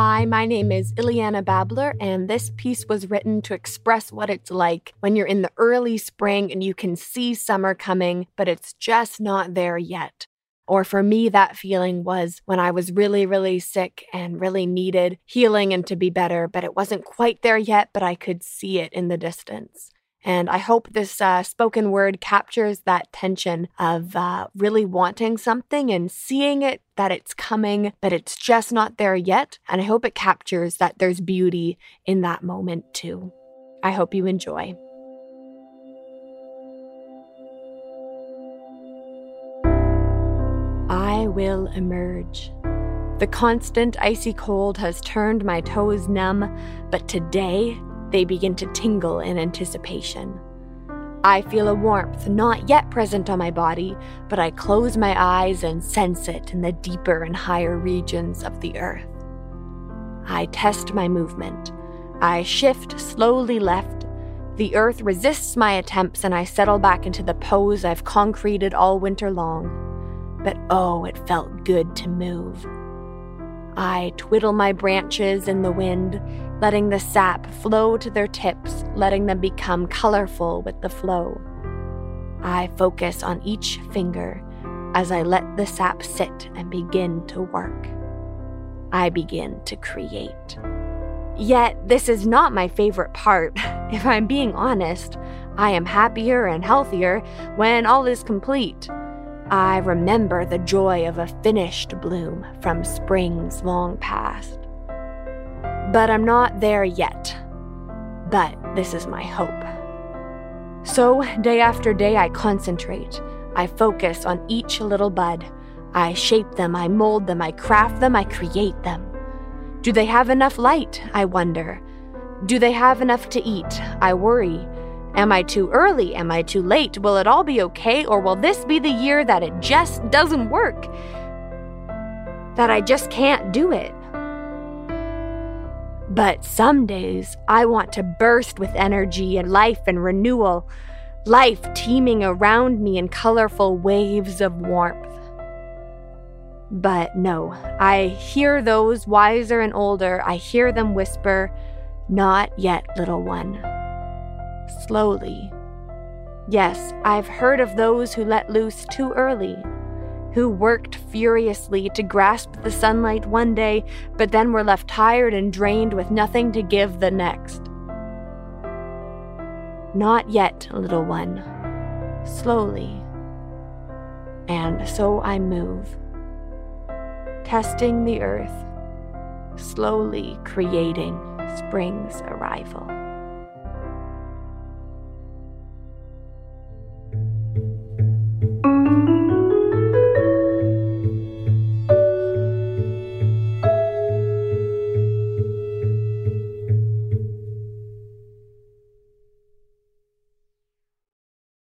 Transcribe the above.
Hi, my name is Iliana Babler, and this piece was written to express what it's like when you're in the early spring and you can see summer coming, but it's just not there yet. Or for me, that feeling was when I was really, really sick and really needed healing and to be better, but it wasn't quite there yet, but I could see it in the distance. And I hope this uh, spoken word captures that tension of uh, really wanting something and seeing it that it's coming, but it's just not there yet. And I hope it captures that there's beauty in that moment too. I hope you enjoy. I will emerge. The constant icy cold has turned my toes numb, but today they begin to tingle in anticipation. I feel a warmth not yet present on my body, but I close my eyes and sense it in the deeper and higher regions of the earth. I test my movement. I shift slowly left. The earth resists my attempts, and I settle back into the pose I've concreted all winter long. But oh, it felt good to move. I twiddle my branches in the wind, letting the sap flow to their tips, letting them become colorful with the flow. I focus on each finger as I let the sap sit and begin to work. I begin to create. Yet, this is not my favorite part. If I'm being honest, I am happier and healthier when all is complete. I remember the joy of a finished bloom from springs long past. But I'm not there yet. But this is my hope. So, day after day, I concentrate. I focus on each little bud. I shape them, I mold them, I craft them, I create them. Do they have enough light? I wonder. Do they have enough to eat? I worry. Am I too early? Am I too late? Will it all be okay? Or will this be the year that it just doesn't work? That I just can't do it? But some days I want to burst with energy and life and renewal, life teeming around me in colorful waves of warmth. But no, I hear those wiser and older, I hear them whisper, Not yet, little one slowly. Yes, I've heard of those who let loose too early, who worked furiously to grasp the sunlight one day, but then were left tired and drained with nothing to give the next. Not yet, little one. Slowly. And so I move, testing the earth, slowly creating spring's arrival.